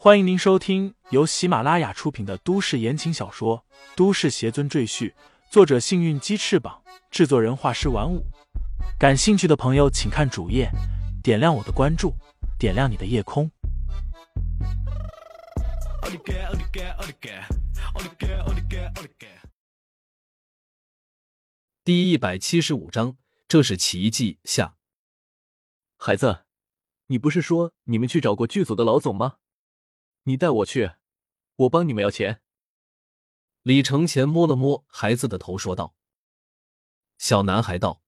欢迎您收听由喜马拉雅出品的都市言情小说《都市邪尊赘婿》，作者：幸运鸡翅膀，制作人：画师玩五。感兴趣的朋友，请看主页，点亮我的关注，点亮你的夜空。第一百七十五章，这是奇迹下。孩子，你不是说你们去找过剧组的老总吗？你带我去，我帮你们要钱。李承前摸了摸孩子的头，说道：“小男孩道，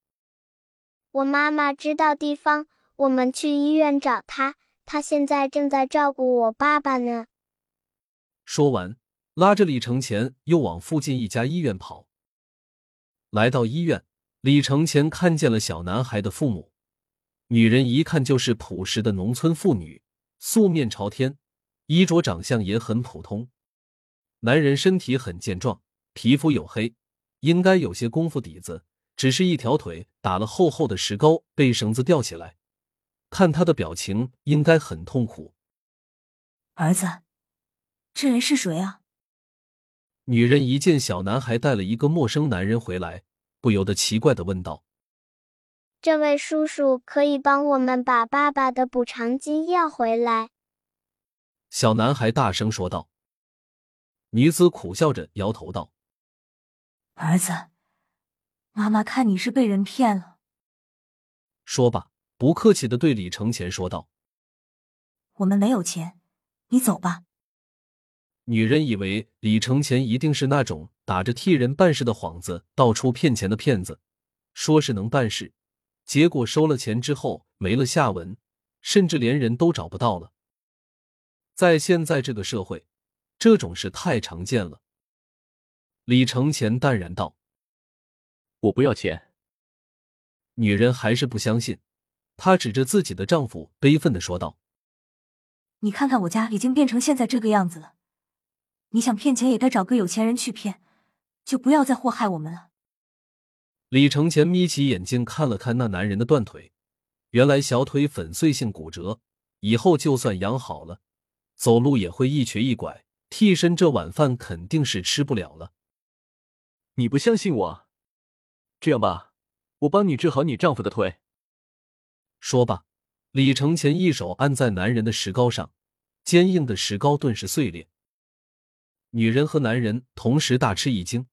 我妈妈知道地方，我们去医院找她。她现在正在照顾我爸爸呢。”说完，拉着李承前又往附近一家医院跑。来到医院，李承前看见了小男孩的父母，女人一看就是朴实的农村妇女，素面朝天。衣着长相也很普通，男人身体很健壮，皮肤黝黑，应该有些功夫底子，只是一条腿打了厚厚的石膏，被绳子吊起来。看他的表情，应该很痛苦。儿子，这人是谁啊？女人一见小男孩带了一个陌生男人回来，不由得奇怪的问道：“这位叔叔可以帮我们把爸爸的补偿金要回来？”小男孩大声说道。女子苦笑着摇头道：“儿子，妈妈看你是被人骗了。”说罢，不客气的对李承前说道：“我们没有钱，你走吧。”女人以为李承前一定是那种打着替人办事的幌子，到处骗钱的骗子，说是能办事，结果收了钱之后没了下文，甚至连人都找不到了。在现在这个社会，这种事太常见了。李承前淡然道：“我不要钱。”女人还是不相信，她指着自己的丈夫，悲愤的说道：“你看看我家已经变成现在这个样子了，你想骗钱也该找个有钱人去骗，就不要再祸害我们了。”李承前眯起眼睛看了看那男人的断腿，原来小腿粉碎性骨折，以后就算养好了。走路也会一瘸一拐，替身这晚饭肯定是吃不了了。你不相信我？这样吧，我帮你治好你丈夫的腿。说罢，李承前一手按在男人的石膏上，坚硬的石膏顿时碎裂。女人和男人同时大吃一惊。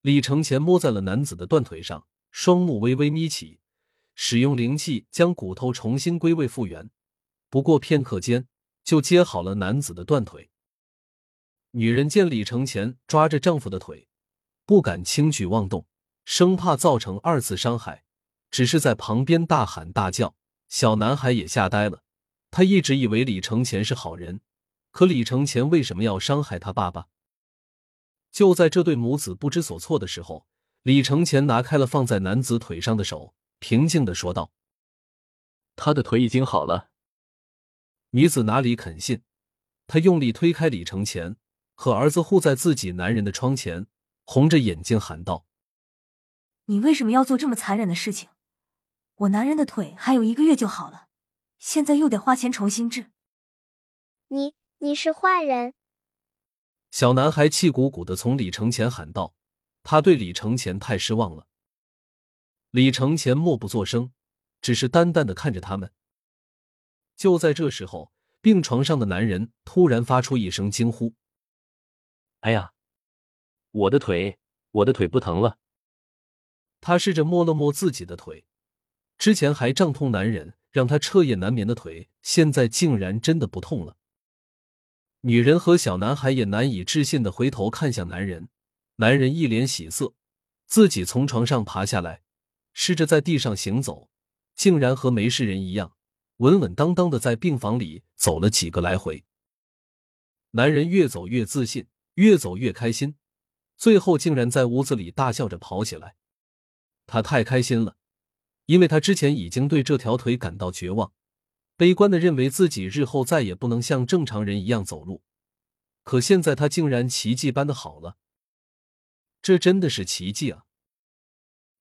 李承前摸在了男子的断腿上，双目微微眯起，使用灵气将骨头重新归位复原。不过片刻间。就接好了男子的断腿。女人见李承前抓着丈夫的腿，不敢轻举妄动，生怕造成二次伤害，只是在旁边大喊大叫。小男孩也吓呆了，他一直以为李承前是好人，可李承前为什么要伤害他爸爸？就在这对母子不知所措的时候，李承前拿开了放在男子腿上的手，平静的说道：“他的腿已经好了。”女子哪里肯信？她用力推开李承前，和儿子护在自己男人的窗前，红着眼睛喊道：“你为什么要做这么残忍的事情？我男人的腿还有一个月就好了，现在又得花钱重新治。你你是坏人！”小男孩气鼓鼓的从李承前喊道：“他对李承前太失望了。”李承前默不作声，只是淡淡的看着他们。就在这时候，病床上的男人突然发出一声惊呼：“哎呀，我的腿，我的腿不疼了！”他试着摸了摸自己的腿，之前还胀痛难忍，让他彻夜难眠的腿，现在竟然真的不痛了。女人和小男孩也难以置信的回头看向男人，男人一脸喜色，自己从床上爬下来，试着在地上行走，竟然和没事人一样。稳稳当当的在病房里走了几个来回，男人越走越自信，越走越开心，最后竟然在屋子里大笑着跑起来。他太开心了，因为他之前已经对这条腿感到绝望，悲观的认为自己日后再也不能像正常人一样走路。可现在他竟然奇迹般的好了，这真的是奇迹啊！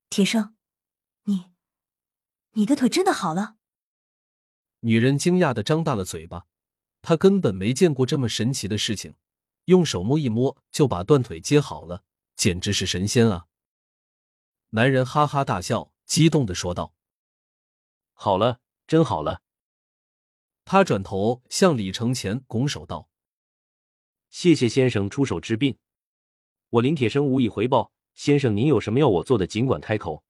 铁生，你，你的腿真的好了？女人惊讶的张大了嘴巴，她根本没见过这么神奇的事情，用手摸一摸就把断腿接好了，简直是神仙啊！男人哈哈大笑，激动的说道：“好了，真好了。”他转头向李承前拱手道：“谢谢先生出手治病，我林铁生无以回报。先生，您有什么要我做的，尽管开口。”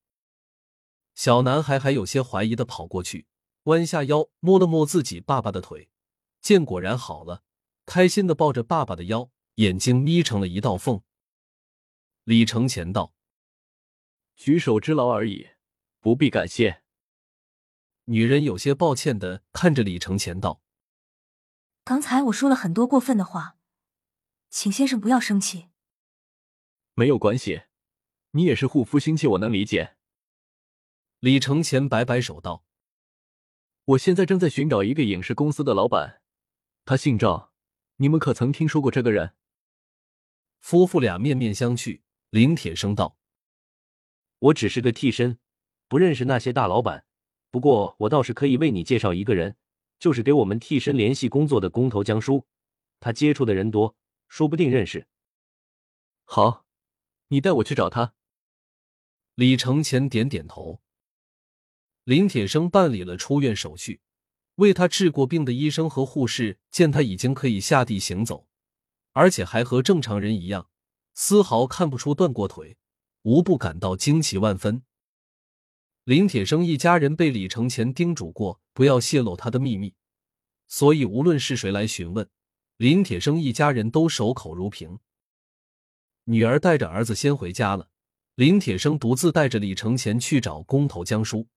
小男孩还有些怀疑的跑过去，弯下腰摸了摸自己爸爸的腿，见果然好了，开心的抱着爸爸的腰，眼睛眯成了一道缝。李承前道：“举手之劳而已，不必感谢。”女人有些抱歉的看着李承前道：“刚才我说了很多过分的话，请先生不要生气。”没有关系，你也是护肤心切，我能理解。李承前摆摆手道：“我现在正在寻找一个影视公司的老板，他姓赵，你们可曾听说过这个人？”夫妇俩面面相觑。林铁生道：“我只是个替身，不认识那些大老板。不过我倒是可以为你介绍一个人，就是给我们替身联系工作的工头江叔，他接触的人多，说不定认识。”好，你带我去找他。李承前点点头。林铁生办理了出院手续，为他治过病的医生和护士见他已经可以下地行走，而且还和正常人一样，丝毫看不出断过腿，无不感到惊奇万分。林铁生一家人被李承前叮嘱过不要泄露他的秘密，所以无论是谁来询问，林铁生一家人都守口如瓶。女儿带着儿子先回家了，林铁生独自带着李承前去找工头江叔。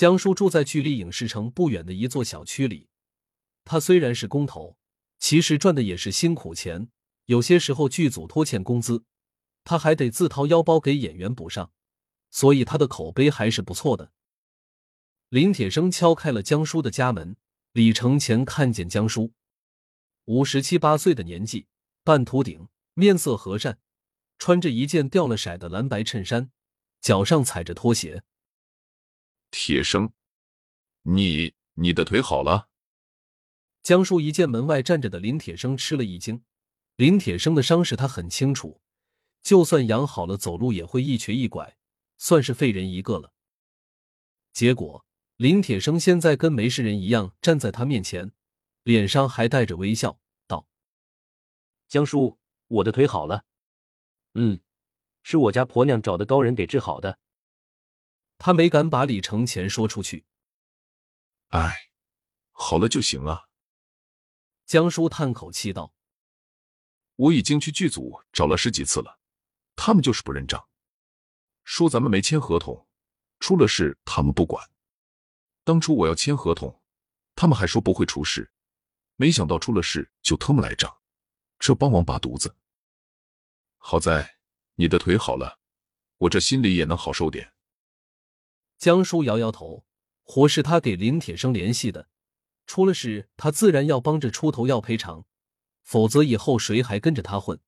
江叔住在距离影视城不远的一座小区里。他虽然是工头，其实赚的也是辛苦钱。有些时候剧组拖欠工资，他还得自掏腰包给演员补上，所以他的口碑还是不错的。林铁生敲开了江叔的家门，李承前看见江叔，五十七八岁的年纪，半秃顶，面色和善，穿着一件掉了色的蓝白衬衫，脚上踩着拖鞋。铁生，你你的腿好了？江叔一见门外站着的林铁生，吃了一惊。林铁生的伤势他很清楚，就算养好了，走路也会一瘸一拐，算是废人一个了。结果林铁生现在跟没事人一样站在他面前，脸上还带着微笑，道：“江叔，我的腿好了。嗯，是我家婆娘找的高人给治好的。”他没敢把李承前说出去。哎，好了就行了。江叔叹口气道：“我已经去剧组找了十几次了，他们就是不认账，说咱们没签合同，出了事他们不管。当初我要签合同，他们还说不会出事，没想到出了事就他们来账，这帮王八犊子。好在你的腿好了，我这心里也能好受点。”江叔摇摇头，活是他给林铁生联系的，出了事他自然要帮着出头要赔偿，否则以后谁还跟着他混？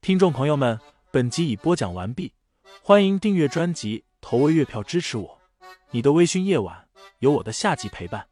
听众朋友们，本集已播讲完毕，欢迎订阅专辑，投喂月票支持我。你的微醺夜晚，有我的下集陪伴。